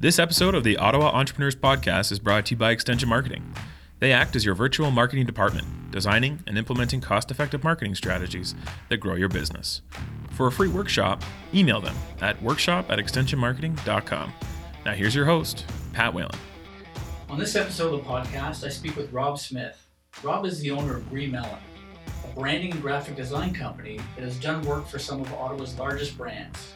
This episode of the Ottawa Entrepreneurs Podcast is brought to you by Extension Marketing. They act as your virtual marketing department, designing and implementing cost effective marketing strategies that grow your business. For a free workshop, email them at workshop at extensionmarketing.com. Now, here's your host, Pat Whalen. On this episode of the podcast, I speak with Rob Smith. Rob is the owner of Green a branding and graphic design company that has done work for some of Ottawa's largest brands.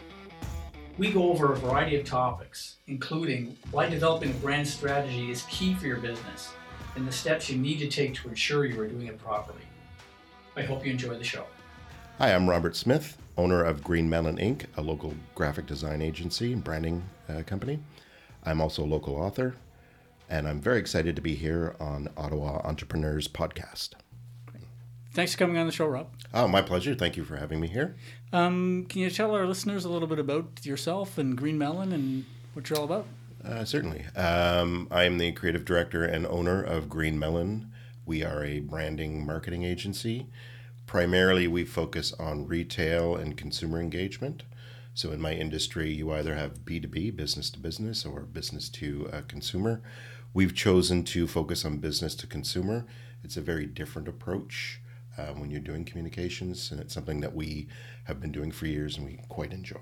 We go over a variety of topics, including why developing a brand strategy is key for your business and the steps you need to take to ensure you are doing it properly. I hope you enjoy the show. Hi, I'm Robert Smith, owner of Green Melon Inc., a local graphic design agency and branding uh, company. I'm also a local author, and I'm very excited to be here on Ottawa Entrepreneurs Podcast. Thanks for coming on the show, Rob. Oh, my pleasure. Thank you for having me here. Um, can you tell our listeners a little bit about yourself and Green Melon and what you're all about? Uh, certainly. Um, I'm the creative director and owner of Green Melon. We are a branding marketing agency. Primarily, we focus on retail and consumer engagement. So, in my industry, you either have B2B, business to business, or business to uh, consumer. We've chosen to focus on business to consumer. It's a very different approach uh, when you're doing communications, and it's something that we have been doing for years and we quite enjoy.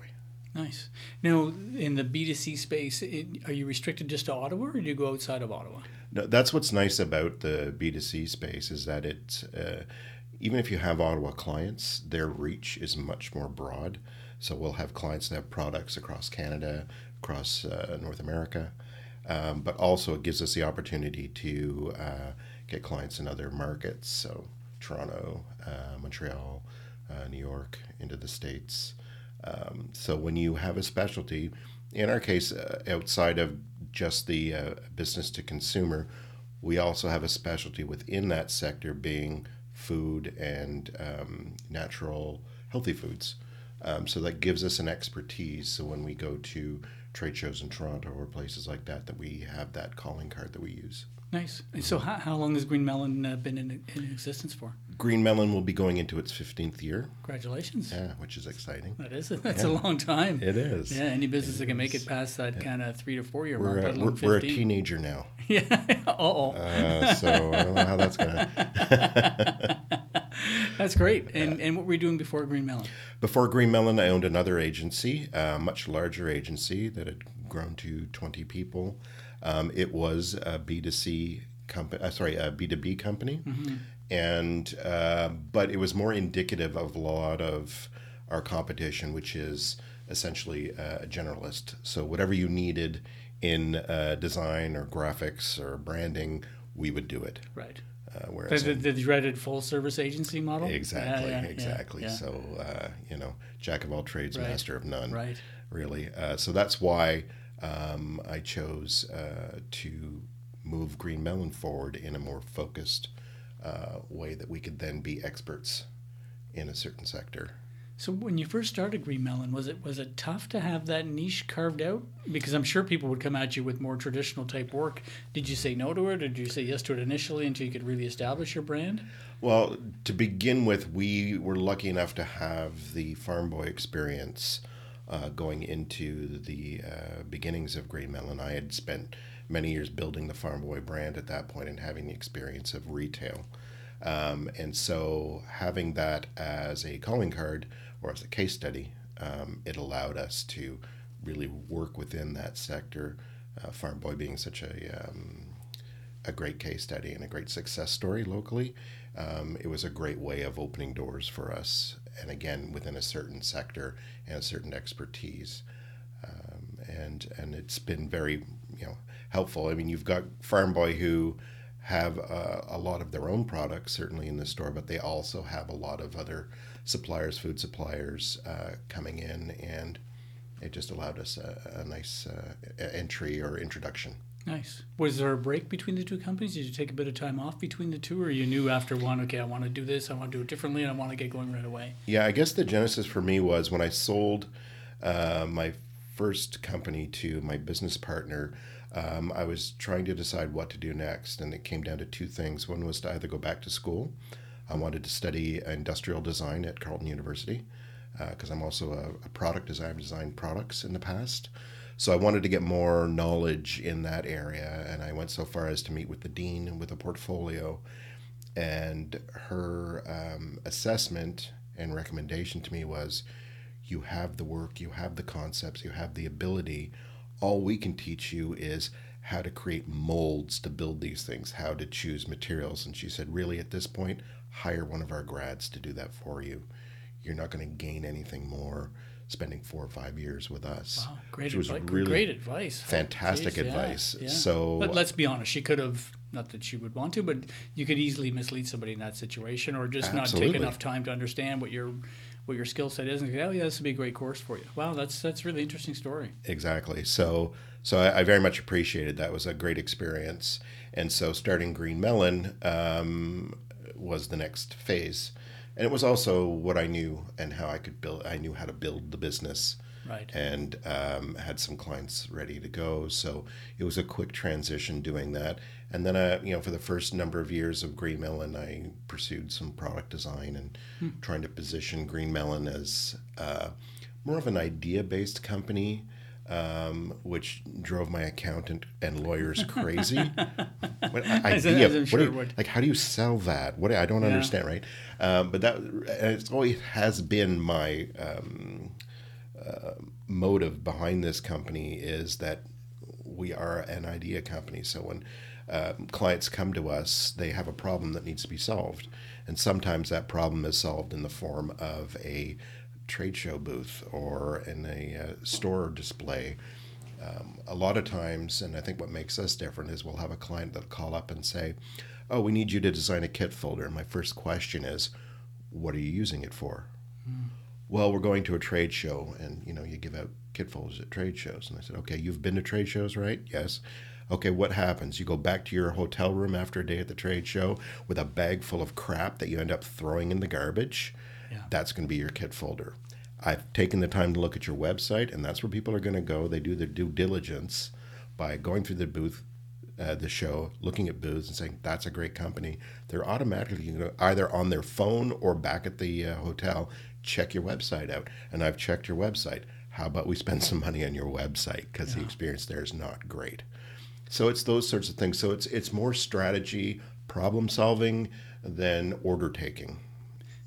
Nice. Now, in the B2C space, it, are you restricted just to Ottawa or do you go outside of Ottawa? No, that's what's nice about the B2C space is that it, uh, even if you have Ottawa clients, their reach is much more broad. So we'll have clients that have products across Canada, across uh, North America, um, but also it gives us the opportunity to uh, get clients in other markets. So Toronto, uh, Montreal, uh, New York, into the States. Um, so when you have a specialty, in our case, uh, outside of just the uh, business to consumer, we also have a specialty within that sector being food and um, natural healthy foods. Um, so that gives us an expertise. So when we go to trade shows in Toronto or places like that, that we have that calling card that we use. Nice. So, how, how long has Green Melon uh, been in, in existence for? Green Melon will be going into its 15th year. Congratulations. Yeah, which is exciting. That is. That's yeah. a long time. It is. Yeah, any business it that can make it past that yeah. kind of three to four year we're, mark. Uh, we're, we're, a teenager now. yeah. oh. Uh, so I don't know how that's going to. That's great. And, and what were you doing before Green Melon? Before Green Melon, I owned another agency, a much larger agency that had grown to 20 people. Um, it was a B2C company, uh, sorry, a B2B company. Mm-hmm. And, uh, but it was more indicative of a lot of our competition, which is essentially a generalist. So whatever you needed in uh, design or graphics or branding, we would do it. Right. Uh, whereas the, the, the, dreaded full service agency model. Exactly, yeah, yeah, exactly. Yeah, so uh, you know, jack of all trades, right. master of none. Right. Really. Uh, so that's why um, I chose uh, to move Green Melon forward in a more focused uh, way that we could then be experts in a certain sector. So when you first started Green Melon, was it was it tough to have that niche carved out? Because I'm sure people would come at you with more traditional type work. Did you say no to it, or did you say yes to it initially until you could really establish your brand? Well, to begin with, we were lucky enough to have the Farm Boy experience uh, going into the uh, beginnings of Green Melon. I had spent many years building the Farm Boy brand at that point and having the experience of retail. Um, and so having that as a calling card or as a case study, um, it allowed us to really work within that sector. Uh, Farm Boy being such a um, a great case study and a great success story locally, um, it was a great way of opening doors for us. And again, within a certain sector and a certain expertise, um, and and it's been very you know helpful. I mean, you've got Farm Boy who have a lot of their own products certainly in the store, but they also have a lot of other suppliers, food suppliers uh, coming in, and it just allowed us a, a nice uh, entry or introduction. Nice. Was there a break between the two companies? Did you take a bit of time off between the two, or you knew after one, okay, I want to do this, I want to do it differently, and I want to get going right away? Yeah, I guess the genesis for me was when I sold uh, my first company to my business partner um, I was trying to decide what to do next, and it came down to two things. One was to either go back to school. I wanted to study industrial design at Carleton University because uh, I'm also a, a, product designer, designed products in the past. So I wanted to get more knowledge in that area, and I went so far as to meet with the dean with a portfolio, and her um, assessment and recommendation to me was, you have the work, you have the concepts, you have the ability. All we can teach you is how to create molds to build these things, how to choose materials. And she said, really, at this point, hire one of our grads to do that for you. You're not going to gain anything more spending four or five years with us. Wow, great Which was advice. really great advice. fantastic Jeez, advice. yeah. So but let's be honest, she could have not that she would want to, but you could easily mislead somebody in that situation, or just not take enough time to understand what your what your skill set is, and say, oh yeah, this would be a great course for you. Wow, that's that's a really interesting story. exactly. So so I, I very much appreciated that. It was a great experience. And so starting Green Melon um, was the next phase. And it was also what I knew and how I could build. I knew how to build the business Right. and um, had some clients ready to go. So it was a quick transition doing that. And then, uh, you know, for the first number of years of Green Melon, I pursued some product design and trying to position Green Melon as uh, more of an idea-based company. Um, which drove my accountant and lawyers crazy. what idea? as I'm sure you- like, how do you sell that? What I don't understand, right? Um, but that it's always has been my um, motive behind this company is that we are an idea company. So when um, clients come to us, they have a problem that needs to be solved, and sometimes that problem is solved in the form of a trade show booth or in a uh, store display. Um, a lot of times, and I think what makes us different is we'll have a client that'll call up and say, "Oh, we need you to design a kit folder." And my first question is, "What are you using it for?" well, we're going to a trade show, and you know, you give out kit folders at trade shows. And I said, okay, you've been to trade shows, right? Yes. Okay, what happens? You go back to your hotel room after a day at the trade show with a bag full of crap that you end up throwing in the garbage. Yeah. That's going to be your kit folder. I've taken the time to look at your website, and that's where people are going to go. They do their due diligence by going through the booth, uh, the show, looking at booths, and saying that's a great company. They're automatically going to either on their phone or back at the uh, hotel check your website out. And I've checked your website. How about we spend some money on your website because the experience there is not great. So it's those sorts of things. So it's it's more strategy, problem solving than order taking.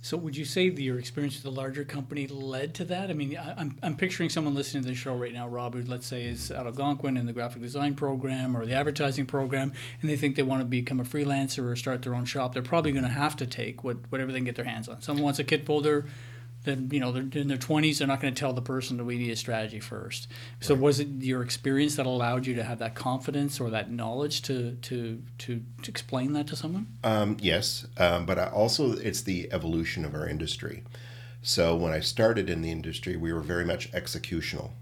So would you say that your experience with the larger company led to that? I mean, I, I'm, I'm picturing someone listening to the show right now, Rob, who let's say is out of Algonquin in the graphic design program or the advertising program, and they think they want to become a freelancer or start their own shop. They're probably going to have to take what, whatever they can get their hands on. Someone wants a kit folder, then you know they're in their 20s. They're not going to tell the person that we need a strategy first. So was it your experience that allowed you to have that confidence or that knowledge to to to, to explain that to someone? Um, yes, um, but I also it's the evolution of our industry. So when I started in the industry, we were very much executional.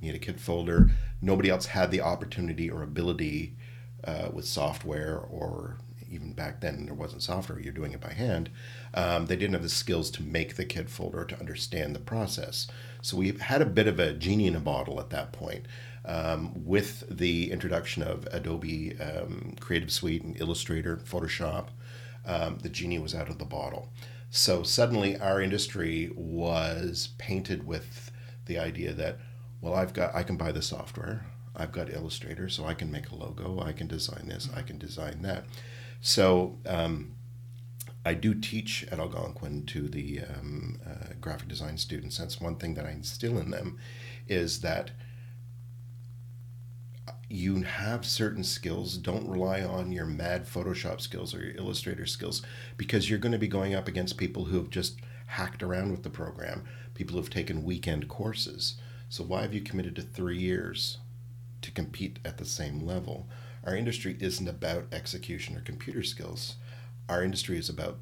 You need a kit folder. Nobody else had the opportunity or ability uh, with software, or even back then there wasn't software. You're doing it by hand. Um, they didn't have the skills to make the kit folder to understand the process. So we had a bit of a genie in a bottle at that point. Um, with the introduction of Adobe um, Creative Suite and Illustrator, Photoshop, um, the genie was out of the bottle. So suddenly our industry was painted with the idea that, well, I've got, I can buy the software, I've got Illustrator, so I can make a logo, I can design this, I can design that. So um, I do teach at Algonquin to the um, uh, graphic design students. That's one thing that I instill in them is that you have certain skills. Don't rely on your mad Photoshop skills or your Illustrator skills because you're going to be going up against people who have just hacked around with the program, people who've taken weekend courses. So, why have you committed to three years to compete at the same level? Our industry isn't about execution or computer skills. Our industry is about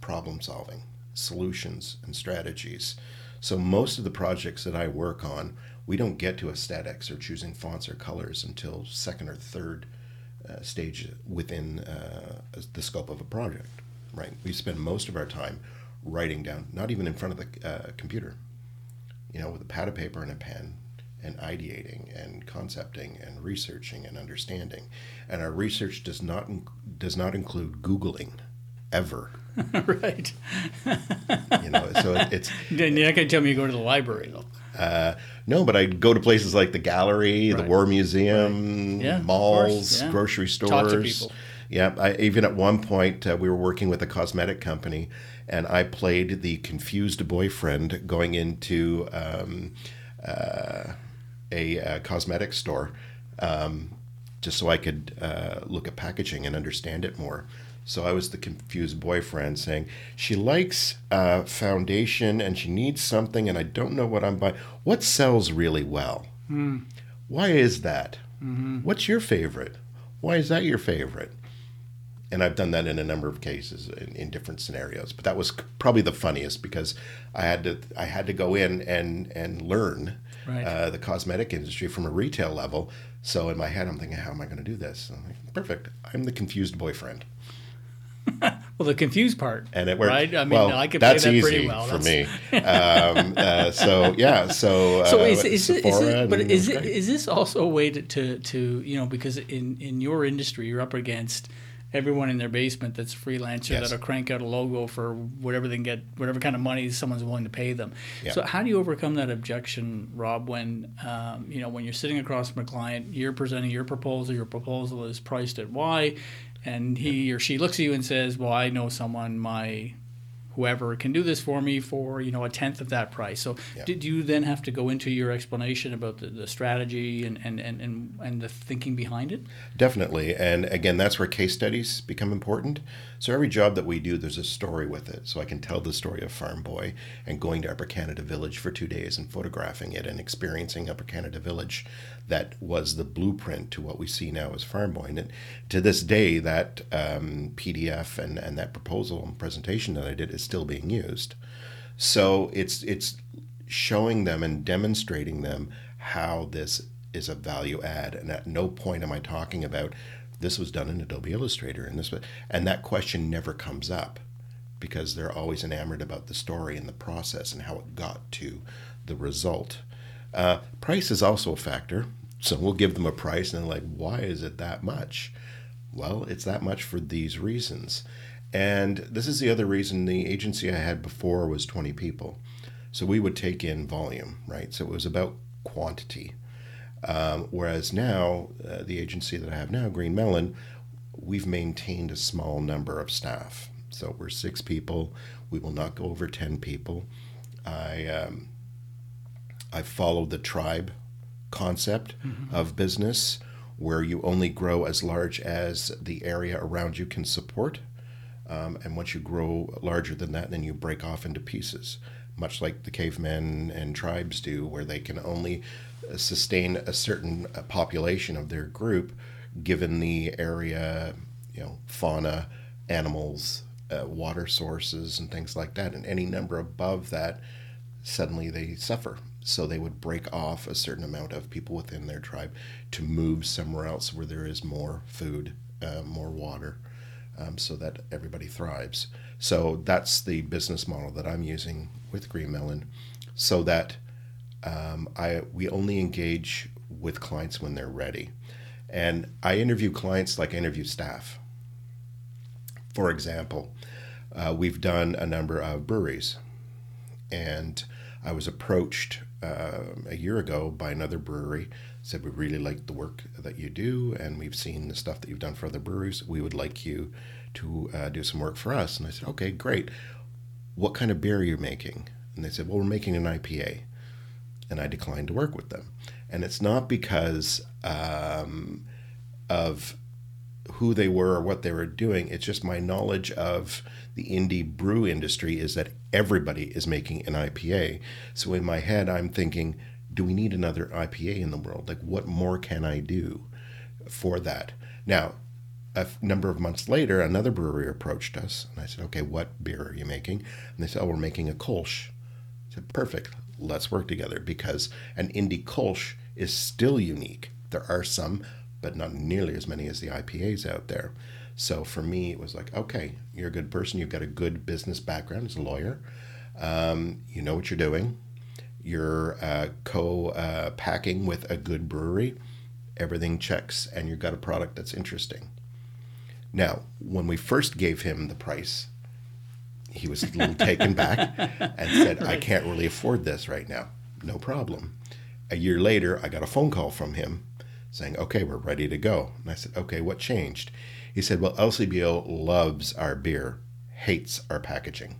problem solving, solutions, and strategies. So, most of the projects that I work on, we don't get to aesthetics or choosing fonts or colors until second or third uh, stage within uh, the scope of a project, right? We spend most of our time writing down, not even in front of the uh, computer, you know, with a pad of paper and a pen, and ideating and concepting and researching and understanding. And our research does not does not include googling, ever. right. You know, so it, it's Then you're not going to tell me you go to the library though. Uh, no, but I'd go to places like the gallery, the War Museum, Yeah, malls, yeah. grocery stores. Talk to people. Yeah, I, even at one point uh, we were working with a cosmetic company, and I played the confused boyfriend going into um, uh, a, uh cosmetic store, um, just so I could uh, look at packaging and understand it more. So I was the confused boyfriend saying she likes uh, foundation and she needs something, and I don't know what I'm buying. What sells really well? Why is that? What's your favorite? Why is that your favorite? And I've done that in a number of cases in, in different scenarios. But that was probably the funniest because I had to I had to go in and and learn Right. uh, the cosmetic industry from a retail level. So in my head, I'm thinking, how am I going to do this? I'm like, Perfect. I'm the confused boyfriend, Well, the confused part, and it worked. right? I mean, well, I could play that pretty well. for That's- me. um, uh, so yeah, so uh, So is, is, it, is it, but is it, is this also a way to, to, to you know because in, in your industry you're up against everyone in their basement that's a freelancer Yes. that'll crank out a logo for whatever they can get whatever kind of money someone's willing to pay them. Yeah. So how do you overcome that objection, Rob? When um, you know when you're sitting across from a client, you're presenting your proposal. Your proposal is priced at Y, and he or she looks at you and says, "Well, I know someone my." Whoever can do this for me for you know a tenth of that price. So Yeah. did you then have to go into your explanation about the, the strategy and, and, and, and, and the thinking behind it? Definitely. And again, that's where case studies become important. So every job that we do, there's a story with it. So I can tell the story of Farm Boy and going to Upper Canada Village for two days and photographing it and experiencing Upper Canada Village. That was the blueprint to what we see now as Farm Boy. And to this day, that um, PDF and, and that proposal and presentation that I did is still being used. So it's it's showing them and demonstrating them how this is a value add. And at no point am I talking about this was done in Adobe Illustrator and this was, and that question never comes up because they're always enamored about the story and the process and how it got to the result. Uh, price is also a factor. So we'll give them a price and they're like, why is it that much? Well, it's that much for these reasons. And this is the other reason the agency I had before was 20 people. So we would take in volume, right? So it was about quantity. Um, whereas now, uh, the agency that I have now, Green Melon, we've maintained a small number of staff. So we're six people. We will not go over 10 people. I, um, I followed the tribe concept of business where you only grow as large as the area around you can support. Um, and once you grow larger than that, then you break off into pieces, much like the cavemen and tribes do, where they can only uh, sustain a certain uh, population of their group given the area, you know, fauna, animals, uh, water sources, and things like that. And any number above that, suddenly they suffer. So they would break off a certain amount of people within their tribe to move somewhere else where there is more food, uh, more water, um, so that everybody thrives. So that's the business model that I'm using with Green Melon, so that um, I we only engage with clients when they're ready, and I interview clients like I interview staff. For example, uh, we've done a number of breweries, and I was approached uh, a year ago by another brewery. Said we really like the work that you do, and we've seen the stuff that you've done for other breweries. We would like you to uh, do some work for us. And I said, okay, great. What kind of beer are you making? And they said, well, we're making an IPA. And I declined to work with them. And it's not because um, of who they were or what they were doing. It's just my knowledge of the indie brew industry is that everybody is making an IPA. So in my head, I'm thinking, do we need another IPA in the world? Like, what more can I do for that? Now, a f- number of months later, another brewery approached us, and I said, "Okay, what beer are you making?" And they said, "Oh, we're making a Kolsch." I said, "Perfect. Let's work together because an indie Kolsch is still unique. There are some, but not nearly as many as the IPAs out there." So for me, it was like, "Okay, you're a good person. You've got a good business background as a lawyer. Um, you know what you're doing. You're uh, co-packing with a good brewery. Everything checks, and you've got a product that's interesting." Now, when we first gave him the price, he was a little taken back and said, I can't really afford this right now. no problem. A year later, I got a phone call from him saying, okay, we're ready to go. And I said, okay, what changed? He said, well, LCBO loves our beer, hates our packaging,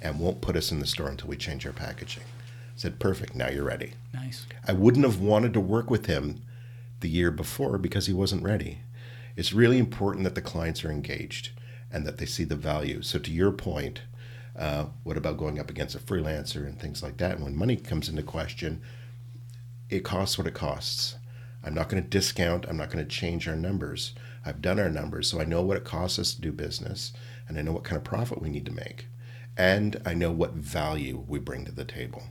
and won't put us in the store until we change our packaging. I said, perfect, now you're ready. Nice. I wouldn't have wanted to work with him the year before because he wasn't ready. It's really important that the clients are engaged and that they see the value. So, to your point, uh, what about going up against a freelancer and things like that? And when money comes into question, it costs what it costs. I'm not going to discount, I'm not going to change our numbers. I've done our numbers, so I know what it costs us to do business, and I know what kind of profit we need to make. And I know what value we bring to the table.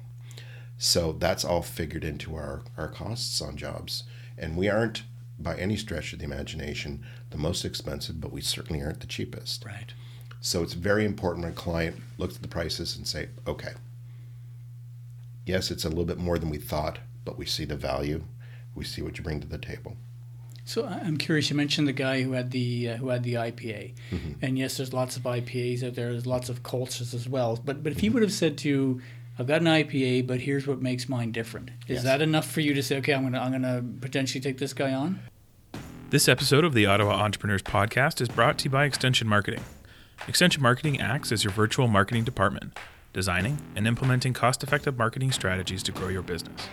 So that's all figured into our, our costs on jobs. And we aren't, by any stretch of the imagination, the most expensive, but we certainly aren't the cheapest. Right. So it's very important when a client looks at the prices and say, okay, yes, it's a little bit more than we thought, but we see the value. We see what you bring to the table. So I- I'm curious. You mentioned the guy who had the uh, who had the IPA, Mm-hmm. and yes, there's lots of IPAs out there. There's lots of cultures as well. But but if he would have said to you, "I've got an IPA, but here's what makes mine different," is Yes. that enough for you to say, "Okay, I'm gonna I'm gonna potentially take this guy on"? This episode of the Ottawa Entrepreneurs Podcast is brought to you by Extension Marketing. Extension Marketing acts as your virtual marketing department, designing and implementing cost effective marketing strategies to grow your business.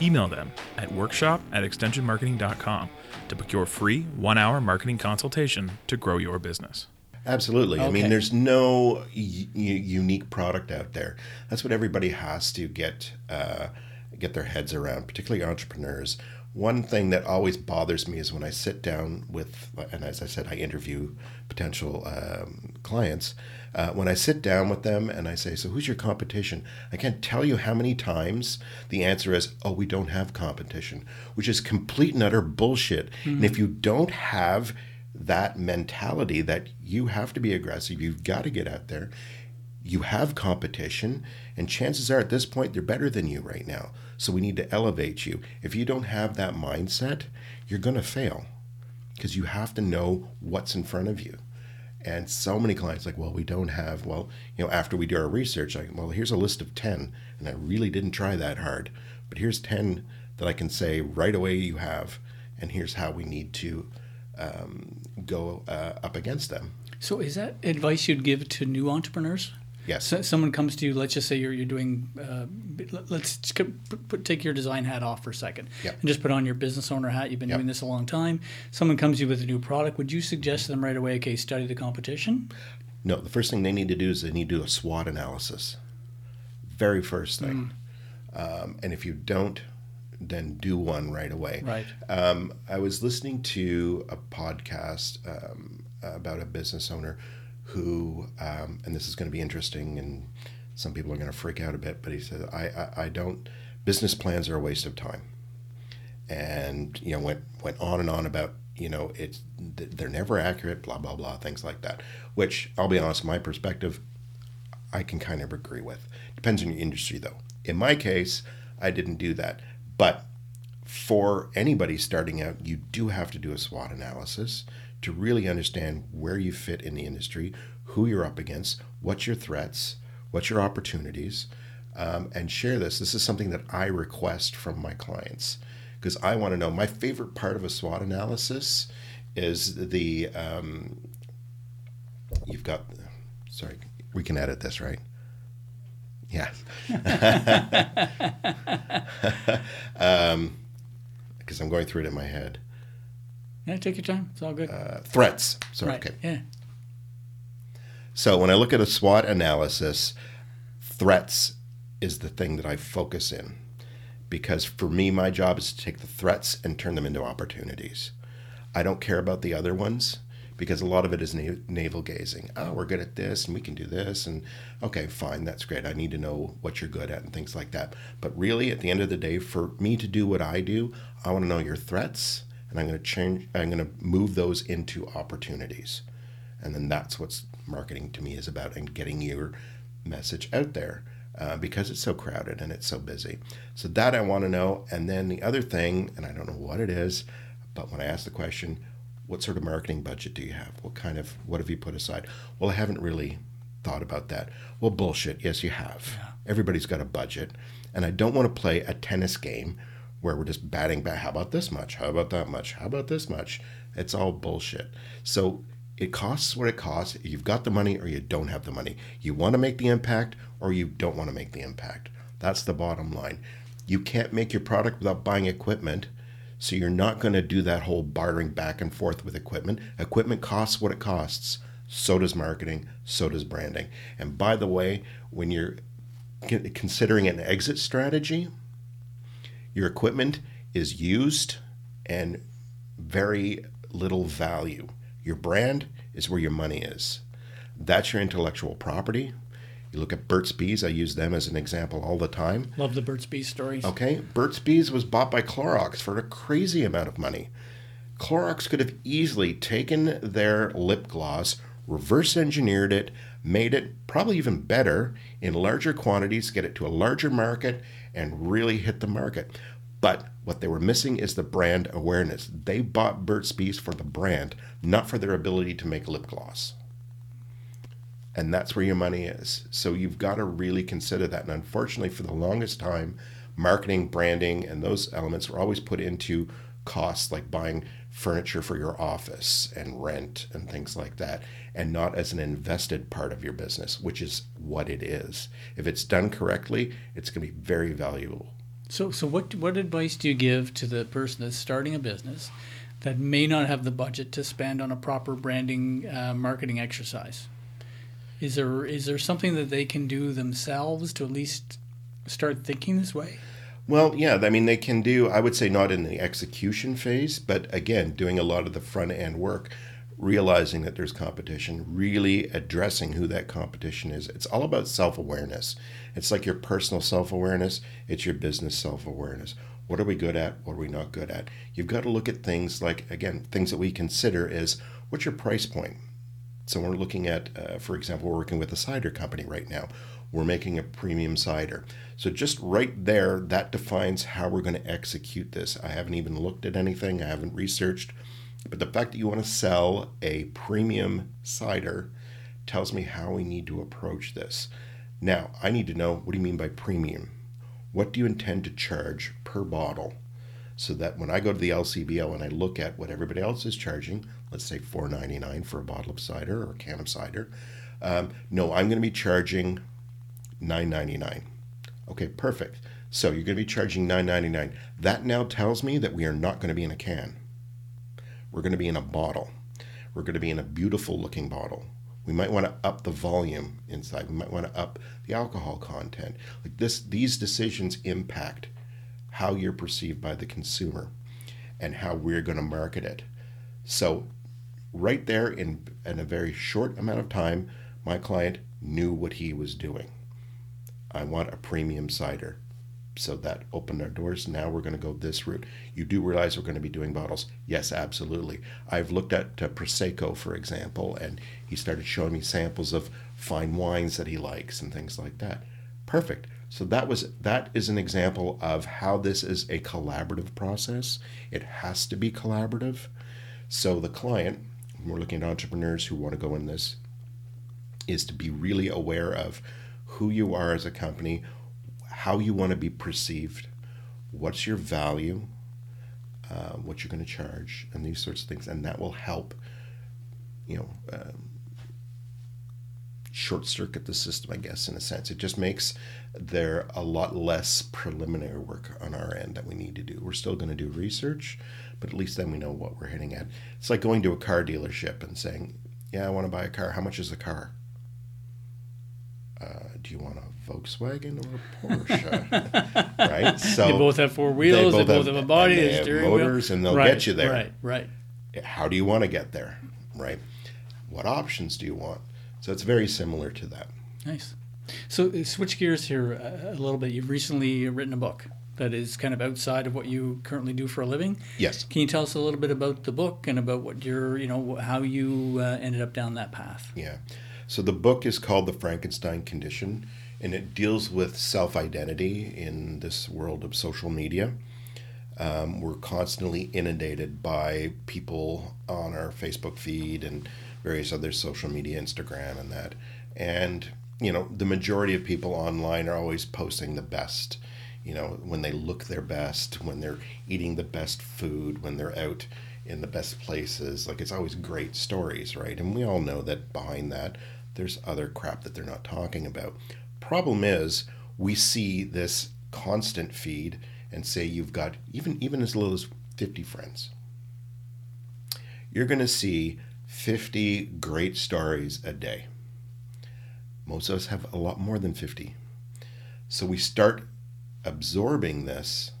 Email them at workshop at extensionmarketing.com to book your free one hour marketing consultation to grow your business. Absolutely. I mean, there's no y- y- unique product out there. That's what everybody has to get uh, get their heads around, particularly entrepreneurs. One thing that always bothers me is when I sit down with, and as I said, I interview potential um, clients. Uh, when I sit down with them and I say, "So who's your competition?" I can't tell you how many times the answer is, "Oh, we don't have competition," which is complete and utter bullshit. And if you don't have that mentality that you have to be aggressive, you've got to get out there. You have competition, and chances are at this point they're better than you right now. So we need to elevate you. If you don't have that mindset, you're going to fail because you have to know what's in front of you. And so many clients like, well, we don't have. Well, you know, after we do our research, like, well, here's a list of ten, and I really didn't try that hard, but here's ten that I can say right away you have, and here's how we need to um, go uh, up against them. So is that advice you'd give to new entrepreneurs? Yes. So someone comes to you. Let's just say you're you're doing. Uh, let- let's put, put, take your design hat off for a second, Yep. and just put on your business owner hat. You've been Yep. doing this a long time. Someone comes to you with a new product. Would you suggest to them right away? Okay, study the competition. No, the first thing they need to do is they need to do a SWOT analysis. Very first thing. Um, and if you don't, then do one right away. Right. Um, I was listening to a podcast um, about a business owner who, um, and this is going to be interesting, and some people are going to freak out a bit, but he said, I, I, I don't, business plans are a waste of time. And, you know, went, went on and on about, you know, it's, they're never accurate, blah, blah, blah, things like that, which I'll be honest, my perspective, I can kind of agree with. Depends on your industry, though. In my case, I didn't do that. But for anybody starting out, you do have to do a SWOT analysis to really understand where you fit in the industry, who you're up against, what's your threats, what's your opportunities, um, and share this. This is something that I request from my clients because I want to know. My favorite part of a SWOT analysis is the um, you've got. Sorry, we can edit this, right? Yeah. um, because I'm going through it in my head. Yeah, take your time. It's all good. Uh, threats. Sorry. right. Okay. Yeah. So when I look at a SWOT analysis, threats is the thing that I focus in because for me, my job is to take the threats and turn them into opportunities. I don't care about the other ones because a lot of it is na- navel gazing. Oh, we're good at this and we can do this. And okay, fine, that's great. I need to know what you're good at and things like that. But really, at the end of the day, for me to do what I do, I want to know your threats and I'm going to change, I'm going to move those into opportunities. And then that's what's marketing to me is about and getting your message out there uh, because it's so crowded and it's so busy. So that I want to know. And then the other thing, and I don't know what it is, but when I ask the question, what sort of marketing budget do you have? What kind of, what have you put aside? Well, I haven't really thought about that. Well, bullshit. Yes, you have. Everybody's got a budget. And I don't want to play a tennis game where we're just batting back. How about this much? How about that much? How about this much? It's all bullshit. So it costs what it costs. You've got the money or you don't have the money. You want to make the impact or you don't want to make the impact. That's the bottom line. You can't make your product without buying equipment. So you're not going to do that whole bartering back and forth with equipment. Equipment costs what it costs. So does marketing. So does branding. And by the way, when you're considering an exit strategy, your equipment is used and very little value. Your brand is where your money is. That's your intellectual property. You look at Burt's Bees, I use them as an example all the time. Love the Burt's Bees stories. Okay, Burt's Bees was bought by Clorox for a crazy amount of money. Clorox could have easily taken their lip gloss, reverse engineered it, made it probably even better in larger quantities, get it to a larger market, and really hit the market. But what they were missing is the brand awareness. They bought Burt's Bees for the brand, not for their ability to make lip gloss. And that's where your money is. So you've got to really consider that. And unfortunately, for the longest time, marketing, branding, and those elements were always put into costs like buying furniture for your office and rent and things like that, and not as an invested part of your business, which is what it is. If it's done correctly, it's going to be very valuable. So, so what what advice do you give to the person that's starting a business that may not have the budget to spend on a proper branding uh, marketing exercise? Is there is there something that they can do themselves to at least start thinking this way? Well, yeah, I mean, they can do, I would say, not in the execution phase, but again, doing a lot of the front end work, realizing that there's competition, really addressing who that competition is. It's all about self awareness. It's like your personal self awareness, it's your business self awareness. What are we good at? What are we not good at? You've got to look at things like, again, things that we consider is what's your price point? So we're looking at, uh, for example, we're working with a cider company right now. We're making a premium cider. So just right there, that defines how we're going to execute this. I haven't even looked at anything, I haven't researched, but the fact that you want to sell a premium cider tells me how we need to approach this. Now, I need to know what do you mean by premium? What do you intend to charge per bottle? So that when I go to the LCBO and I look at what everybody else is charging, let's say $4.99 for a bottle of cider or a can of cider. Um, no, I'm going to be charging $9.99. Okay, perfect. So you're going to be charging $9.99. That now tells me that we are not going to be in a can. We're going to be in a bottle. We're going to be in a beautiful looking bottle. We might want to up the volume inside. We might want to up the alcohol content. Like this, these decisions impact how you're perceived by the consumer and how we're going to market it. So right there in, in a very short amount of time, my client knew what he was doing. I want a premium cider. So that opened our doors. Now we're going to go this route. You do realize we're going to be doing bottles? Yes, absolutely. I've looked at uh, Prosecco, for example, and he started showing me samples of fine wines that he likes and things like that. Perfect. So that was that is an example of how this is a collaborative process. It has to be collaborative. So the client we're looking at entrepreneurs who want to go in this, is to be really aware of who you are as a company, how you want to be perceived, what's your value, uh, what you're going to charge, and these sorts of things, and that will help, you know, um, short circuit the system, I guess, in a sense. It just makes there a lot less preliminary work on our end that we need to do. We're still going to do research, but at least then we know what we're hitting at. It's like going to a car dealership and saying, "Yeah, I want to buy a car. How much is the car?" Uh, do you want a Volkswagen or a Porsche? right. So they both have four wheels. They both, they both have, have, a body. They have motors, wheel. and they'll right, get you there. Right. Right. How do you want to get there? Right. What options do you want? So it's very similar to that. Nice. So uh, switch gears here a little bit. You've recently written a book that is kind of outside of what you currently do for a living. Yes. Can you tell us a little bit about the book and about what you're, you know, how you uh, ended up down that path? Yeah. So the book is called The Frankenstein Condition, and it deals with self identity in this world of social media. Um, we're constantly inundated by people on our Facebook feed and various other social media, Instagram, and that. And, you know, the majority of people online are always posting the best you know, when they look their best, when they're eating the best food, when they're out in the best places. Like it's always great stories, right? And we all know that behind that, there's other crap that they're not talking about. Problem is, we see this constant feed and say you've got even even as little as 50 friends. You're going to see 50 great stories a day. Most of us have a lot more than 50. So we start absorbing this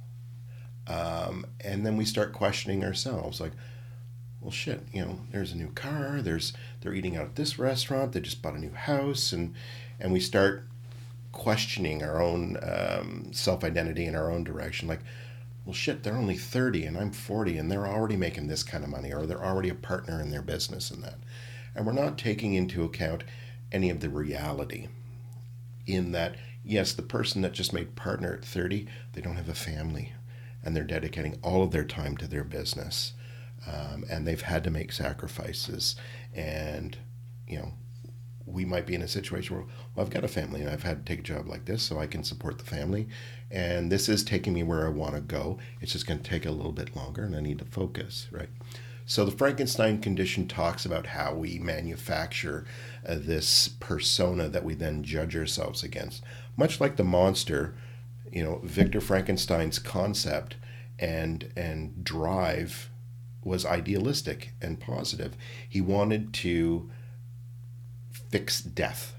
um, and then we start questioning ourselves like well shit you know there's a new car there's they're eating out at this restaurant they just bought a new house and and we start questioning our own um, self-identity in our own direction like well shit they're only 30 and i'm 40 and they're already making this kind of money or they're already a partner in their business and that. And we're not taking into account any of the reality in that yes the person that just made partner at 30 they don't have a family and they're dedicating all of their time to their business. Um, and they've had to make sacrifices. And, you know, we might be in a situation where, well, I've got a family and I've had to take a job like this so I can support the family. And this is taking me where I want to go. It's just going to take a little bit longer and I need to focus, right? So the Frankenstein condition talks about how we manufacture uh, this persona that we then judge ourselves against. Much like the monster, you know, Victor Frankenstein's concept and and drive was idealistic and positive. He wanted to fix death.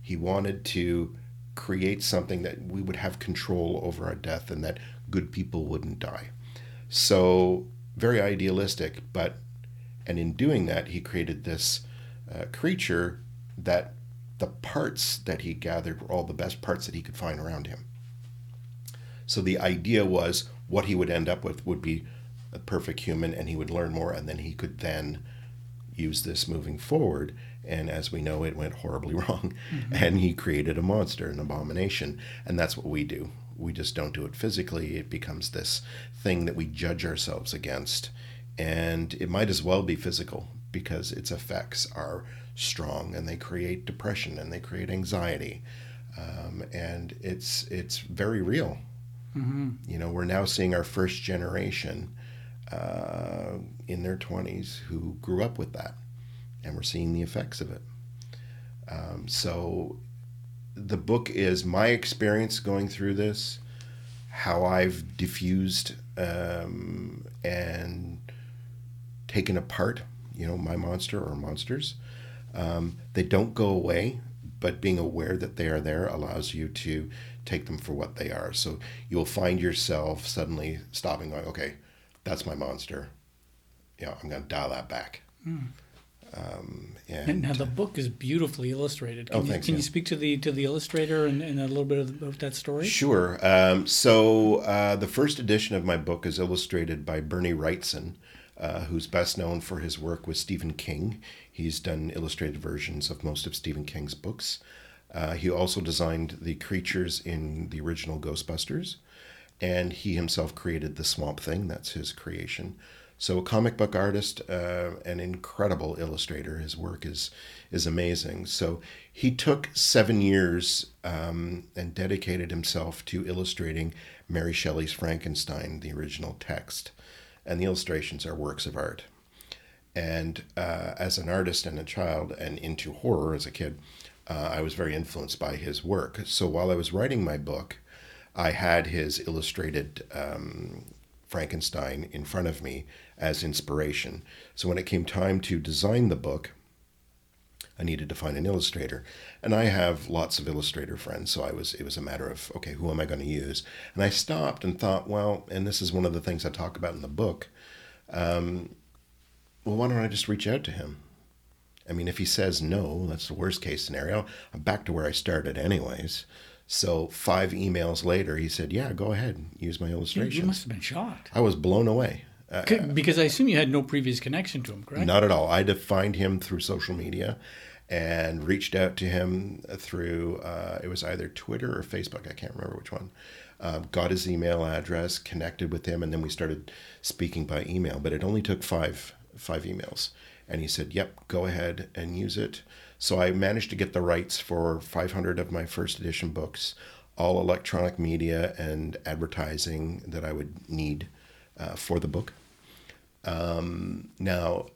He wanted to create something that we would have control over our death and that good people wouldn't die. So very idealistic, but and in doing that, he created this uh, creature that the parts that he gathered were all the best parts that he could find around him. So the idea was what he would end up with would be a perfect human and he would learn more and then he could then use this moving forward. And as we know, it went horribly wrong. Mm-hmm. And he created a monster, an abomination. And that's what we do. We just don't do it physically. It becomes this thing that we judge ourselves against. And it might as well be physical because its effects are strong and they create depression and they create anxiety. Um, and it's it's very real. Mm-hmm. You know, we're now seeing our first generation uh, in their 20s who grew up with that, and we're seeing the effects of it. Um, so, the book is my experience going through this, how I've diffused um, and taken apart, you know, my monster or monsters, um, they don't go away, but being aware that they are there allows you to take them for what they are. So you'll find yourself suddenly stopping, going, okay, that's my monster. Yeah, I'm going to dial that back. Mm. Um, and, now the book is beautifully illustrated. Can, oh, you, can you speak to the to the illustrator and, and a little bit of, of that story? Sure. Um, so uh, the first edition of my book is illustrated by Bernie Wrightson, uh, who's best known for his work with Stephen King. He's done illustrated versions of most of Stephen King's books. Uh, he also designed the creatures in the original Ghostbusters, and he himself created the Swamp Thing. That's his creation. So, a comic book artist, uh, an incredible illustrator. His work is is amazing. So, he took seven years um, and dedicated himself to illustrating Mary Shelley's Frankenstein, the original text, and the illustrations are works of art. And uh, as an artist and a child, and into horror as a kid, uh, I was very influenced by his work. So while I was writing my book, I had his illustrated um, Frankenstein in front of me as inspiration. So when it came time to design the book, I needed to find an illustrator, and I have lots of illustrator friends. So I was it was a matter of okay, who am I going to use? And I stopped and thought, well, and this is one of the things I talk about in the book. Um, well, why don't I just reach out to him? I mean, if he says no, that's the worst case scenario. I'm back to where I started, anyways. So five emails later, he said, "Yeah, go ahead, use my illustration." You must have been shocked. I was blown away. Uh, because I assume you had no previous connection to him, correct? Not at all. I defined him through social media, and reached out to him through uh, it was either Twitter or Facebook. I can't remember which one. Uh, got his email address, connected with him, and then we started speaking by email. But it only took five five emails. And he said, Yep, go ahead and use it. So I managed to get the rights for 500 of my first edition books. all electronic media and advertising that I would need uh, for the book. Um, now,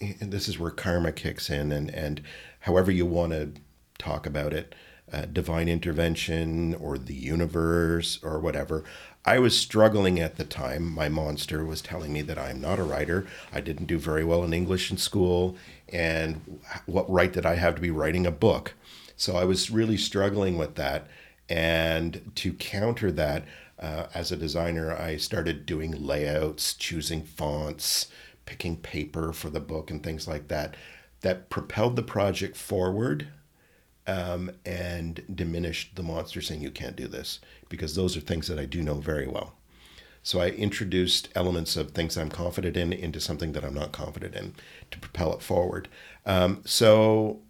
and this is where karma kicks in, and, and however you want to talk about it, uh, divine intervention or the universe or whatever. I was struggling at the time. My monster was telling me that I'm not a writer. I didn't do very well in English in school, and what right did I have to be writing a book? So I was really struggling with that. And to counter that, uh, as a designer, I started doing layouts, choosing fonts, picking paper for the book, and things like that. That propelled the project forward um, and diminished the monster saying, You can't do this, because those are things that I do know very well. So I introduced elements of things I'm confident in into something that I'm not confident in to propel it forward. Um, so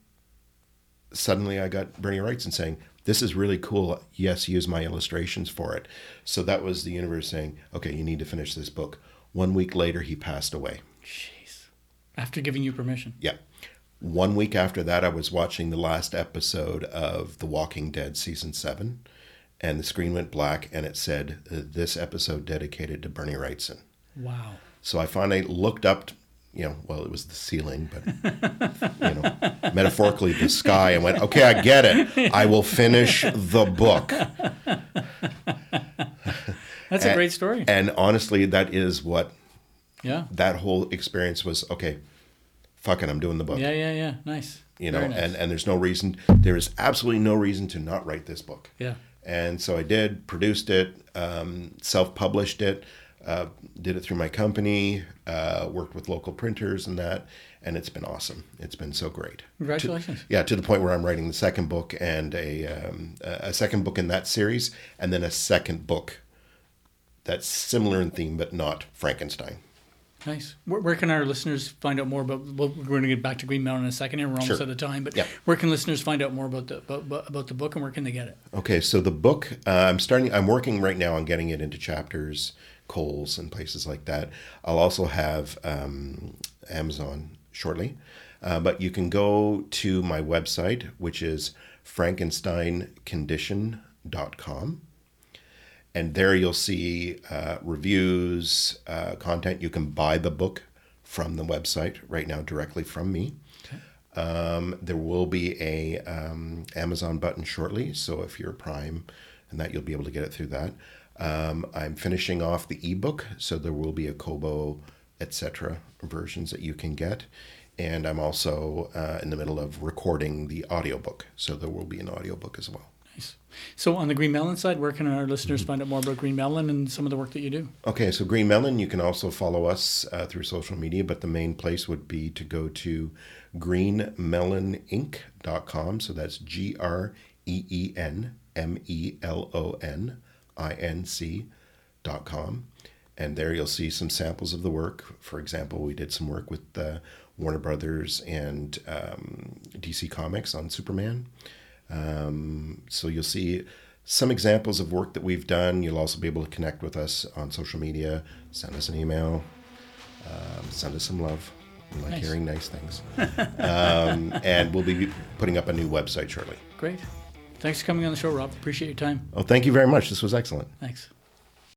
suddenly I got Bernie Wrightson saying, This is really cool. Yes, use my illustrations for it. So that was the universe saying, Okay, you need to finish this book. One week later, he passed away. Jeez. After giving you permission. Yeah. One week after that, I was watching the last episode of The Walking Dead season seven, and the screen went black and it said, uh, This episode dedicated to Bernie Wrightson. Wow. So I finally looked up, you know, well, it was the ceiling, but, you know, metaphorically the sky, and went, okay, I get it. I will finish the book. That's a great story. And honestly, that is what yeah. that whole experience was. Okay, fucking, I'm doing the book. Yeah, yeah, yeah. Nice. You know, nice. and, and there's no reason, there is absolutely no reason to not write this book. yeah. And so I did, produced it, um, self published it, uh, did it through my company, uh, worked with local printers and that. And it's been awesome. It's been so great. Congratulations. To, yeah, to the point where I'm writing the second book and a, um, a second book in that series, and then a second book that's similar in theme, but not Frankenstein. Nice. Where, where can our listeners find out more about? Well, we're going to get back to Green Melon in a second here. We're almost Sure. out of time, but Yeah. where can listeners find out more about the about, about the book and where can they get it? Okay, so the book uh, I'm starting. I'm working right now on getting it into Chapters, Coles, and places like that. I'll also have um, Amazon shortly, uh, but you can go to my website, which is frankensteincondition.com. And there you'll see uh, reviews, uh, content. You can buy the book from the website right now directly from me. Um, there will be a um, Amazon button shortly, so if you're Prime and that, you'll be able to get it through that. Um, I'm finishing off the ebook, so there will be a Kobo, etc. versions that you can get, and I'm also uh, in the middle of recording the audiobook, so there will be an audiobook as well. Nice. So on the Green Melon side, where can our listeners Mm-hmm. find out more about Green Melon and some of the work that you do? Okay, so Green Melon, you can also follow us uh, through social media, but the main place would be to go to greenmeloninc.com. So that's G R E E N M E L O N I N C.com. And there you'll see some samples of the work. For example, we did some work with uh, Warner Brothers and um, DC Comics on Superman. Um, so you'll see some examples of work that we've done. You'll also be able to connect with us on social media, send us an email, um, send us some love. We like Nice. hearing nice things. um, and we'll be putting up a new website shortly. Great. Thanks for coming on the show, Rob. Appreciate your time. Oh, thank you very much. This was excellent. Thanks.